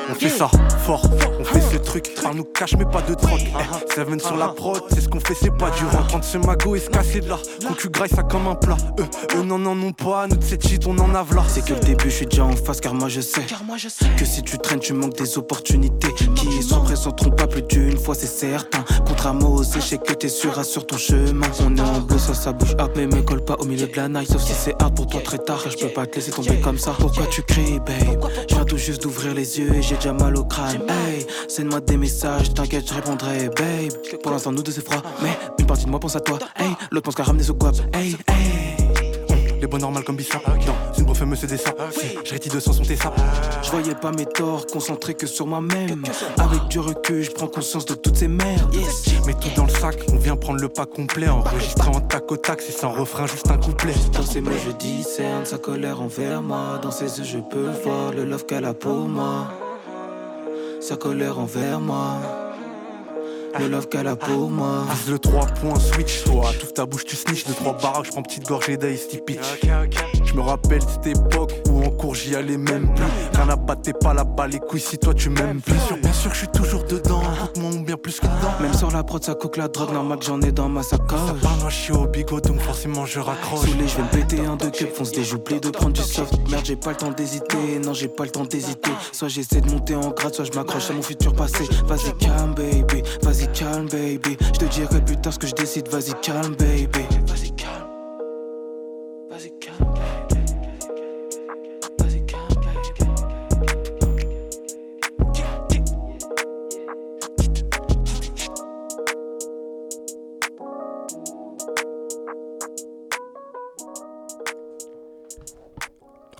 On fait ça fort, on fait ce truc, ça nous cache mais pas de drogue. Eh, Seven sur la prod, c'est ce qu'on fait, c'est pas du rock. Prendre ce magot et se casser de là, concu graille ça comme un plat. Eux, eux non, non, non, pas, nous de cette shit, on en a là. C'est que le début, je suis déjà en face car moi je sais. Que si tu traînes, tu manques des opportunités qui se présenteront pas plus d'une fois, c'est certain. Contre à moi je sais que t'es sûr, sur ton chemin. On est en bleu, ça, ça bouge hop, mais me colle pas au milieu de la night. Sauf si c'est hard pour toi très tard, je peux pas te laisser tomber comme ça. Pourquoi tu cries, babe? Je viens tout juste d'ouvrir les yeux et j'ai déjà mal au crâne. Hey, send-moi des messages, t'inquiète, je répondrai, babe. Pour l'instant, nous deux c'est froid, mais une partie de moi pense à toi. Hey, l'autre pense qu'à ramener ce guap. Hey, hey les bois normal comme Bissa. C'est une prof me c'est ça. Je rétis de son tes ça. Je voyais pas mes torts, concentré que sur moi-même. Avec du recul, je prends conscience de toutes ces merdes. Mais tout dans le sac, on vient prendre le pas complet. Enregistré en tac au tac, c'est sans refrain, juste un couplet. Dans ses mains, je discerne sa colère envers moi. Dans ses yeux, je peux voir le love qu'elle a pour moi. Sa colère envers moi. Le love qu'elle a pour moi. Vise le 3 points, switch, toi. Tout ta bouche, tu snitch. De 3 baraques, je prends petite gorgée d'ice pitch. Je me rappelle cette époque où en cours j'y allais même plus. Rien à battre, pas là-bas les couilles si toi tu m'aimes plus. Bien sûr, bien sûr, je suis toujours dedans. Moi, bien plus que dedans. Même sur la prod, ça coque la drogue. Normal que j'en ai dans ma sacoche. Ça moi, je suis au bigot, donc forcément je raccroche. Sous je vais me péter un de cup. Fonce des j'oublie de prendre du soft. Merde, j'ai pas le temps d'hésiter. Non, j'ai pas le temps d'hésiter. Soit j'essaie de monter en grade, soit je m'accroche à mon futur passé. Vas-y, calme, baby. Vas-y, calme, baby. Je te dirai plus tard ce que je décide. Vas-y, calme, baby. Vas-y, calme. Vas-y, calme.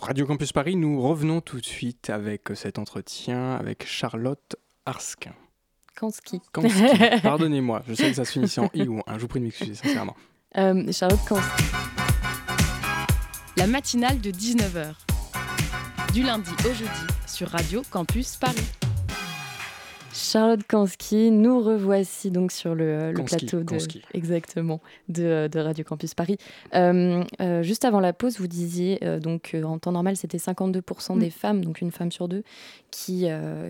Radio Campus Paris, nous revenons tout de suite avec cet entretien avec Charlotte Arskin. Kansky. [laughs] Pardonnez-moi, je sais que ça se finissait en I ou un. Je vous prie de m'excuser, sincèrement. Euh, Charlotte Kansky. La matinale de 19h. Du lundi au jeudi sur Radio Campus Paris. Charlotte Kansky, nous revoici donc sur le, plateau de, exactement, de, Radio Campus Paris. Euh, euh, juste avant la pause, vous disiez euh, donc en temps normal c'était 52% mm. des femmes, donc une femme sur deux, qui,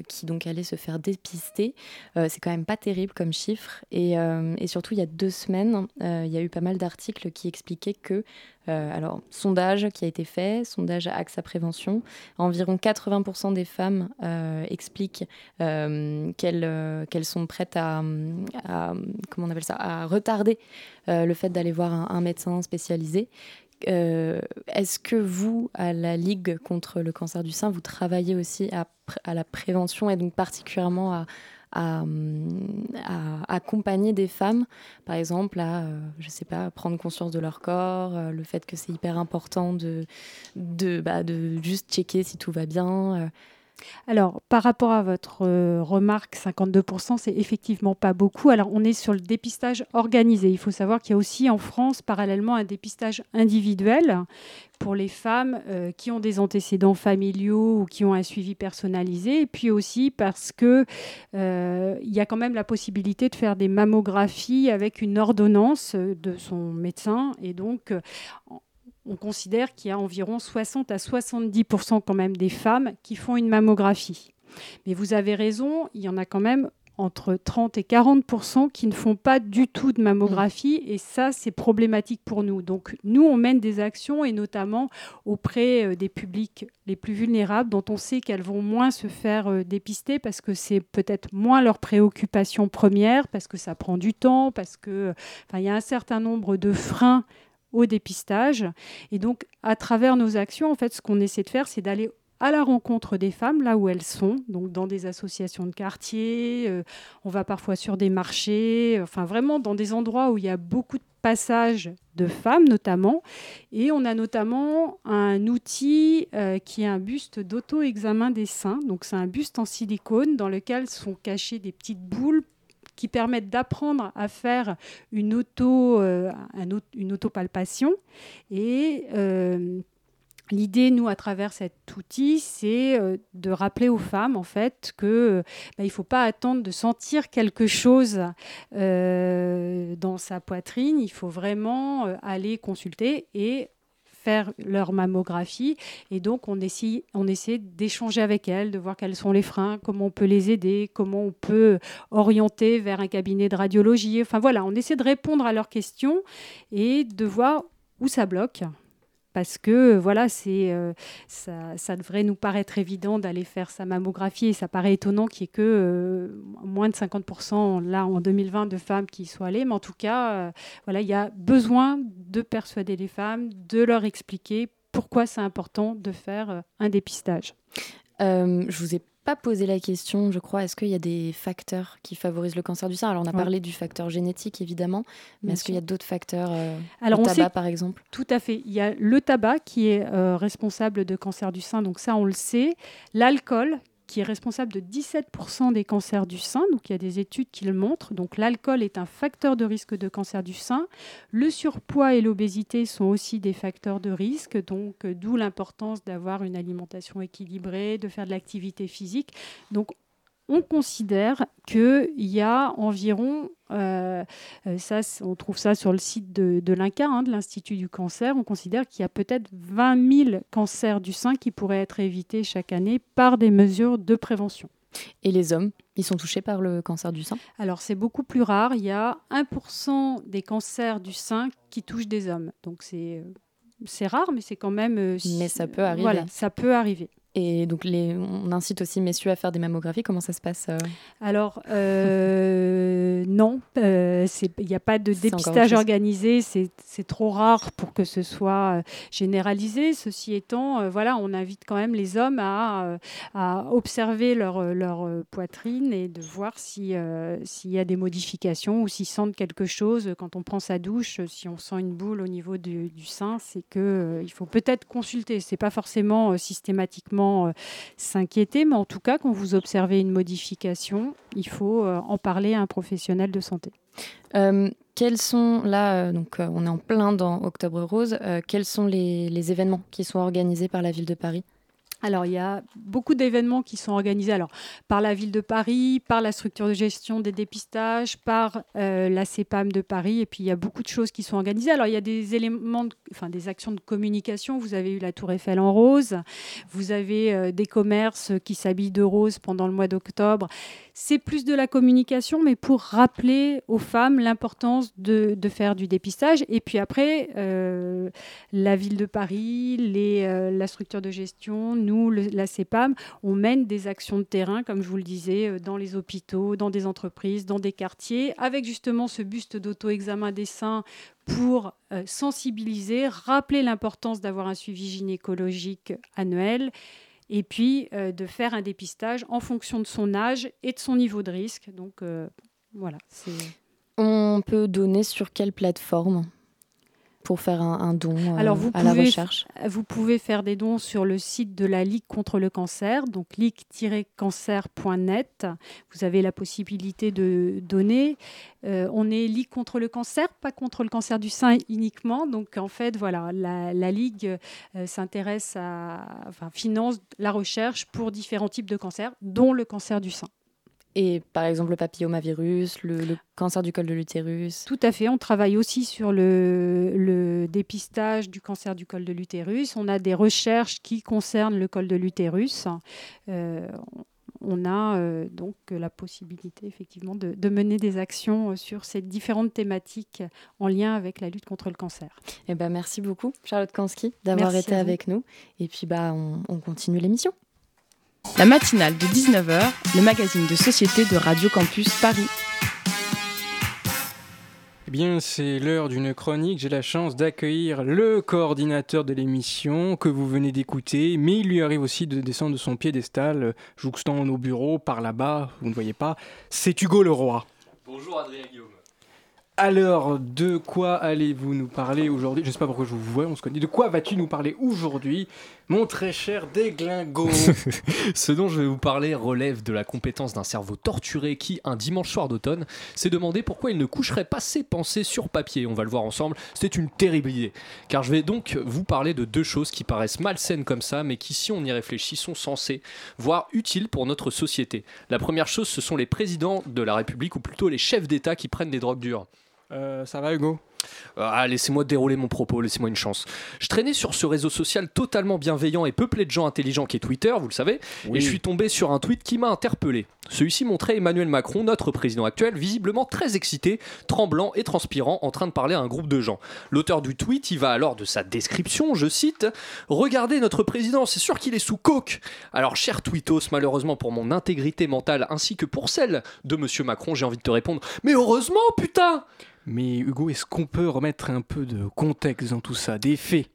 qui donc allaient se faire dépister. c'est quand même pas terrible comme chiffre. Et, et surtout il y a deux semaines, il y a eu pas mal d'articles qui expliquaient que euh, alors, sondage qui a été fait, sondage AXA Prévention. Environ 80% des femmes euh, expliquent euh, qu'elles sont prêtes à, comment on appelle ça, à retarder le fait d'aller voir un, médecin spécialisé. Est-ce que vous, à la Ligue contre le cancer du sein, vous travaillez aussi à, à la prévention et donc particulièrement à, à, accompagner des femmes, par exemple, à, euh, je sais pas, prendre conscience de leur corps, euh, le fait que c'est hyper important de, de, bah, de juste checker si tout va bien. Alors, par rapport à votre euh, remarque, 52%, c'est effectivement pas beaucoup. Alors, on est sur le dépistage organisé. Il faut savoir qu'il y a aussi en France, parallèlement, un dépistage individuel pour les femmes euh, qui ont des antécédents familiaux ou qui ont un suivi personnalisé. Et puis aussi parce qu'il euh, y a quand même la possibilité de faire des mammographies avec une ordonnance de son médecin. Et donc, on considère qu'il y a environ 60 à 70 quand même des femmes qui font une mammographie. Mais vous avez raison, il y en a quand même entre 30 et 40% qui ne font pas du tout de mammographie et ça c'est problématique pour nous. Donc nous on mène des actions et notamment auprès euh, des publics les plus vulnérables dont on sait qu'elles vont moins se faire euh, dépister parce que c'est peut-être moins leur préoccupation première parce que ça prend du temps parce que il y a un certain nombre de freins au dépistage. Et donc, à travers nos actions, en fait, ce qu'on essaie de faire, c'est d'aller à la rencontre des femmes là où elles sont, donc dans des associations de quartier, euh, on va parfois sur des marchés, enfin vraiment dans des endroits où il y a beaucoup de passages de femmes notamment. Et on a notamment un outil euh, qui est un buste d'auto-examen des seins. Donc c'est un buste en silicone dans lequel sont cachées des petites boules qui permettent d'apprendre à faire une, auto, euh, une autopalpation. Et euh, L'idée, nous, à travers cet outil, c'est euh, de rappeler aux femmes, en fait, que bah, il ne faut pas attendre de sentir quelque chose dans sa poitrine. Il faut vraiment aller consulter et leur mammographie. Et donc, on essaie, on essaie d'échanger avec elles, de voir quels sont les freins, comment on peut les aider, comment on peut orienter vers un cabinet de radiologie. Enfin voilà, on essaie de répondre à leurs questions et de voir où ça bloque parce que voilà, c'est euh, ça, devrait nous paraître évident d'aller faire sa mammographie et ça paraît étonnant qu'il n'y ait que euh, moins de 50% là en 2020 de femmes qui y soient allées, mais en tout cas, euh, voilà, il y a besoin de persuader les femmes, de leur expliquer pourquoi c'est important de faire un dépistage. je vous ai poser la question, je crois, est-ce qu'il y a des facteurs qui favorisent le cancer du sein? Alors, on a parlé du facteur génétique, évidemment, mais est-ce qu'il y a d'autres facteurs euh, Alors, le tabac, par exemple? Tout à fait. Il y a le tabac qui est euh, responsable de cancer du sein, donc ça, on le sait. L'alcool, qui est responsable de 17% des cancers du sein. Donc il y a des études qui le montrent. Donc l'alcool est un facteur de risque de cancer du sein. Le surpoids et l'obésité sont aussi des facteurs de risque. Donc euh, d'où l'importance d'avoir une alimentation équilibrée, de faire de l'activité physique. Donc on considère qu'il y a environ, euh, euh, ça, on trouve ça sur le site de, l'INCA, hein, de l'Institut du cancer, on considère qu'il y a peut-être 20 000 cancers du sein qui pourraient être évités chaque année par des mesures de prévention. Et les hommes, ils sont touchés par le cancer du sein? Alors c'est beaucoup plus rare, il y a 1% des cancers du sein qui touchent des hommes. Donc c'est c'est rare, mais c'est quand même. mais ça peut arriver. Voilà, ça peut arriver. Et donc, les, on incite aussi messieurs à faire des mammographies. Comment ça se passe euh Alors, euh, [laughs] non, euh, il n'y a pas de dépistage organisé. C'est trop rare pour que ce soit généralisé. Ceci étant, voilà, on invite quand même les hommes à, à observer leur, leur, poitrine et de voir s'il y a des modifications ou s'ils sentent quelque chose. Quand on prend sa douche, si on sent une boule au niveau du, du sein, c'est qu'il il faut peut-être consulter. Ce n'est pas forcément systématiquement euh, s'inquiéter, mais en tout cas, quand vous observez une modification, il faut euh, en parler à un professionnel de santé. Euh, quels sont, là, donc on est en plein dans Octobre Rose, quels sont les événements qui sont organisés par la ville de Paris? Alors, il y a beaucoup d'événements qui sont organisés alors, par la ville de Paris, par la structure de gestion des dépistages, par euh, la CEPAM de Paris, et puis il y a beaucoup de choses qui sont organisées. Alors, il y a des éléments, enfin, des actions de communication. Vous avez eu la Tour Eiffel en rose, vous avez euh, des commerces qui s'habillent de rose pendant le mois d'octobre c'est plus de la communication, mais pour rappeler aux femmes l'importance de, faire du dépistage. Et puis après, euh, la ville de Paris, euh, la structure de gestion, nous, la CEPAM, on mène des actions de terrain, comme je vous le disais, euh, dans les hôpitaux, dans des entreprises, dans des quartiers, avec justement ce buste d'auto-examen des seins pour sensibiliser, rappeler l'importance d'avoir un suivi gynécologique annuel et puis euh, de faire un dépistage en fonction de son âge et de son niveau de risque. Donc euh, voilà. On peut donner sur quelle plateforme? Pour faire un, don Alors vous à la recherche Vous pouvez faire des dons sur le site de la Ligue contre le cancer, donc ligue-cancer.net. Vous avez la possibilité de donner. on est Ligue contre le cancer, pas contre le cancer du sein uniquement. Donc en fait, voilà, la, Ligue s'intéresse à, enfin, finance la recherche pour différents types de cancers, dont le cancer du sein. Et par exemple le papillomavirus, le, cancer du col de l'utérus. Tout à fait. On travaille aussi sur le, dépistage du cancer du col de l'utérus. On a des recherches qui concernent le col de l'utérus. Euh, on a euh, donc la possibilité effectivement de, mener des actions sur ces différentes thématiques en lien avec la lutte contre le cancer. Eh ben, merci beaucoup Charlotte Kansky d'avoir été avec nous. Et puis bah, on continue l'émission. La matinale de 19h, le magazine de société de Radio Campus Paris. Eh bien, c'est l'heure d'une chronique. J'ai la chance d'accueillir le coordinateur de l'émission que vous venez d'écouter, mais il lui arrive aussi de descendre de son piédestal, jouxtant nos bureaux par là-bas, vous ne voyez pas. C'est Hugo Leroy. Bonjour Adrien Guillaume. Alors, de quoi allez-vous nous parler aujourd'hui? Je ne sais pas pourquoi je vous vois, on se connaît. De quoi vas-tu nous parler aujourd'hui, mon très cher déglingo [laughs] Ce dont je vais vous parler relève de la compétence d'un cerveau torturé qui, un dimanche soir d'automne, s'est demandé pourquoi il ne coucherait pas ses pensées sur papier. On va le voir ensemble, c'était une terrible idée. Car je vais donc vous parler de deux choses qui paraissent malsaines comme ça, mais qui, si on y réfléchit, sont censées, voire utiles pour notre société. La première chose, ce sont les présidents de la République, ou plutôt les chefs d'État qui prennent des drogues dures. Euh, ça va Hugo? Ah, laissez-moi dérouler mon propos, laissez-moi une chance. Je traînais sur ce réseau social totalement bienveillant et peuplé de gens intelligents qui est Twitter, vous le savez, et je suis tombé sur un tweet qui m'a interpellé. Celui-ci montrait Emmanuel Macron, notre président actuel, visiblement très excité, tremblant et transpirant, en train de parler à un groupe de gens. L'auteur du tweet y va alors de sa description, je cite Regardez notre président, c'est sûr qu'il est sous coke. Alors, cher Tweetos, malheureusement pour mon intégrité mentale ainsi que pour celle de monsieur Macron, j'ai envie de te répondre Mais heureusement, putain mais Hugo, est-ce qu'on peut remettre un peu de contexte dans tout ça, des faits?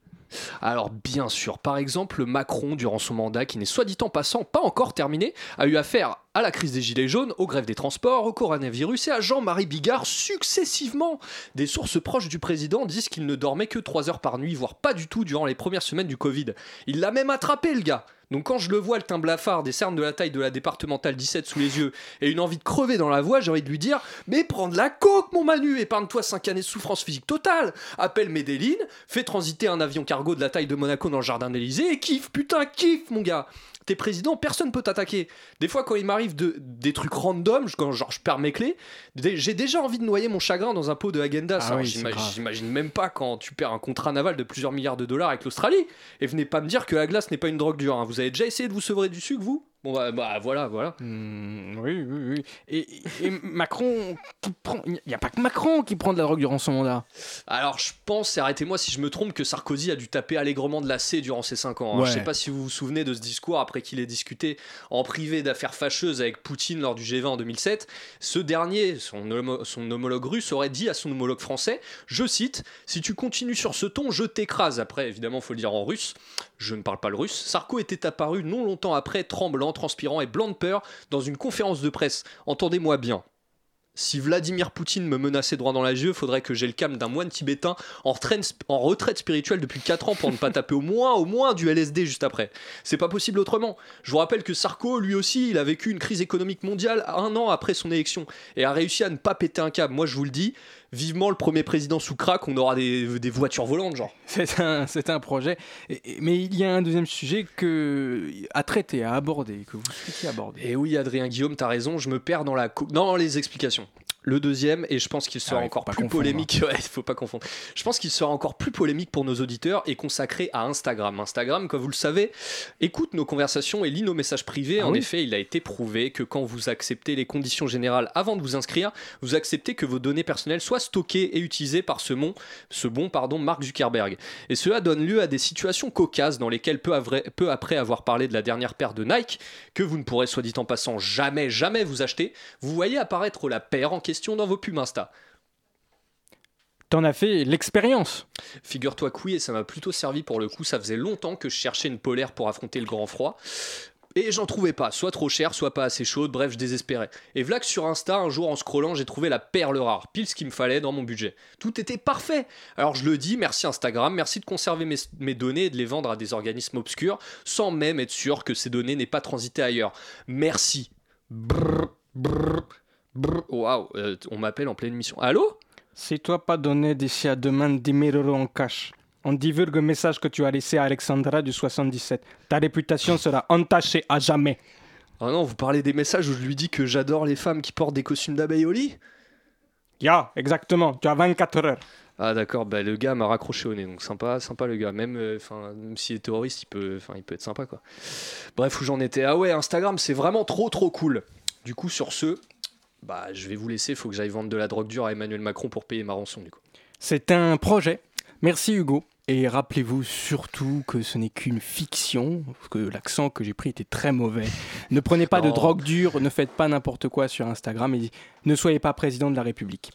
Alors bien sûr, par exemple, Macron, durant son mandat, qui n'est soit dit en passant pas encore terminé, a eu affaire à la crise des Gilets jaunes, aux grèves des transports, au coronavirus et à Jean-Marie Bigard successivement. Des sources proches du président disent qu'il ne dormait que 3 heures par nuit, voire pas du tout durant les premières semaines du Covid. Il l'a même attrapé le gars donc quand je le vois, le teint blafard, des cernes de la taille de la départementale 17 sous les yeux, et une envie de crever dans la voix, j'ai envie de lui dire Mais prends de la coke, mon Manu, épargne-toi 5 années de souffrance physique totale Appelle Medellin, fais transiter un avion cargo de la taille de Monaco dans le jardin d'Elysée, et kiffe, putain, kiffe, mon gars T'es président, personne peut t'attaquer. Des fois, quand il m'arrive de, des trucs random, quand genre je perds mes clés, j'ai déjà envie de noyer mon chagrin dans un pot de Agenda. Ah J'imagine même pas quand tu perds un contrat naval de plusieurs milliards de dollars avec l'Australie. Et venez pas me dire que la glace n'est pas une drogue dure. Hein. Vous avez déjà essayé de vous sevrer du sucre, vous? Bon, bah, bah, voilà, voilà. Hmm, oui, oui, oui. Et, Macron, il n'y a pas que Macron qui prend de la drogue durant son mandat. Alors, je pense, arrêtez-moi si je me trompe, que Sarkozy a dû taper allègrement de la C durant ses 5 ans. Hein. Je ne sais pas si vous vous souvenez de ce discours après qu'il ait discuté en privé d'affaires fâcheuses avec Poutine lors du G20 en 2007. Ce dernier, son, son homologue russe, aurait dit à son homologue français, je cite, Si tu continues sur ce ton, je t'écrase. Après, évidemment, il faut le dire en russe. Je ne parle pas le russe. Sarko était apparu non longtemps après, tremblant transpirant et blanc de peur dans une conférence de presse. Entendez-moi bien. Si Vladimir Poutine me menaçait droit dans la yeux, faudrait que j'ai le calme d'un moine tibétain en, retraite spirituelle depuis 4 ans pour ne pas taper au moins, au moins du LSD juste après. C'est pas possible autrement. Je vous rappelle que Sarko, lui aussi, il a vécu une crise économique mondiale un an après son élection et a réussi à ne pas péter un câble. Moi, je vous le dis, vivement le premier président sous crack, on aura des, voitures volantes, genre. [laughs] C'est un, un projet. mais il y a un deuxième sujet que, à traiter, à aborder, que vous souhaitez aborder. Et oui, Adrien Guillaume, tu as raison, je me perds dans, la, dans les explications. Le deuxième, et je pense qu'il sera ah encore plus polémique, [laughs] il faut pas confondre. Je pense qu'il sera encore plus polémique pour nos auditeurs et consacré à Instagram. Instagram, comme vous le savez, écoute nos conversations et lit nos messages privés. Ah en effet, il a été prouvé que quand vous acceptez les conditions générales avant de vous inscrire, vous acceptez que vos données personnelles soient stockées et utilisées par ce, bon, ce bon pardon, Mark Zuckerberg. Et cela donne lieu à des situations cocasses dans lesquelles peu, peu après avoir parlé de la dernière paire de Nike, que vous ne pourrez soit dit en passant jamais, jamais vous acheter, vous voyez apparaître la paire en question dans vos pubs Insta. T'en as fait l'expérience Figure-toi que oui, et ça m'a plutôt servi pour le coup. Ça faisait longtemps que je cherchais une polaire pour affronter le grand froid. Et j'en trouvais pas, soit trop cher, soit pas assez chaude, bref, je désespérais. Et voilà que sur Insta, un jour en scrollant, j'ai trouvé la perle rare, pile ce qu'il me fallait dans mon budget. Tout était parfait. Alors je le dis, merci Instagram, merci de conserver mes, données et de les vendre à des organismes obscurs, sans même être sûr que ces données n'aient pas transité ailleurs. Merci. Brrr, brrr, brrr. Waouh, euh, on m'appelle en pleine mission. Allô? Si toi pas donné d'ici à demain 10 000 euros en cash, on divulgue le message que tu as laissé à Alexandra du 77. Ta réputation sera entachée à jamais. Ah non, vous parlez des messages où je lui dis que j'adore les femmes qui portent des costumes d'abeilles au lit? Ya, exactement, tu as 24 heures. Ah d'accord, bah, le gars m'a raccroché au nez, donc sympa, sympa le gars. Même, euh, même s'il est terroriste, il peut, il peut être sympa quoi. Bref, où j'en étais. Ah ouais, Instagram, c'est vraiment trop trop cool. Du coup, sur ce, bah, je vais vous laisser. Il faut que j'aille vendre de la drogue dure à Emmanuel Macron pour payer ma rançon du coup. C'est un projet. Merci Hugo. Et rappelez-vous surtout que ce n'est qu'une fiction, parce que l'accent que j'ai pris était très mauvais. Ne prenez pas de drogue dure, ne faites pas n'importe quoi sur Instagram et ne soyez pas président de la République.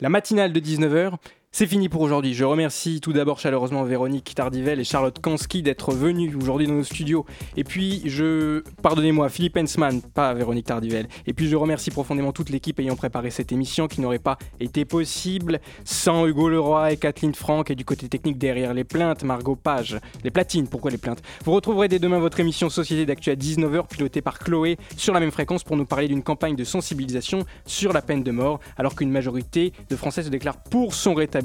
La matinale de 19h, c'est fini pour aujourd'hui. Je remercie tout d'abord chaleureusement Véronique Tardivelle et Charlotte Kansky d'être venues aujourd'hui dans nos studios. Et puis, je. Pardonnez-moi, Philippe Hensman, pas Véronique Tardivelle. Et puis, je remercie profondément toute l'équipe ayant préparé cette émission qui n'aurait pas été possible sans Hugo Leroy et Kathleen Franck et du côté technique derrière les plaintes, Margot Page. Les platines, pourquoi les plaintes? Vous retrouverez dès demain votre émission Société d'actu à 19h, pilotée par Chloé, sur la même fréquence pour nous parler d'une campagne de sensibilisation sur la peine de mort, alors qu'une majorité de Français se déclarent pour son rétablissement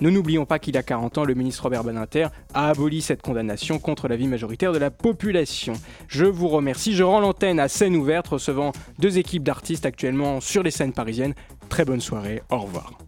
ne n'oublions pas qu'il y a 40 ans, le ministre Robert Badinter a aboli cette condamnation contre la vie majoritaire de la population. Je vous remercie, je rends l'antenne à scène ouverte, recevant deux équipes d'artistes actuellement sur les scènes parisiennes. Très bonne soirée, au revoir.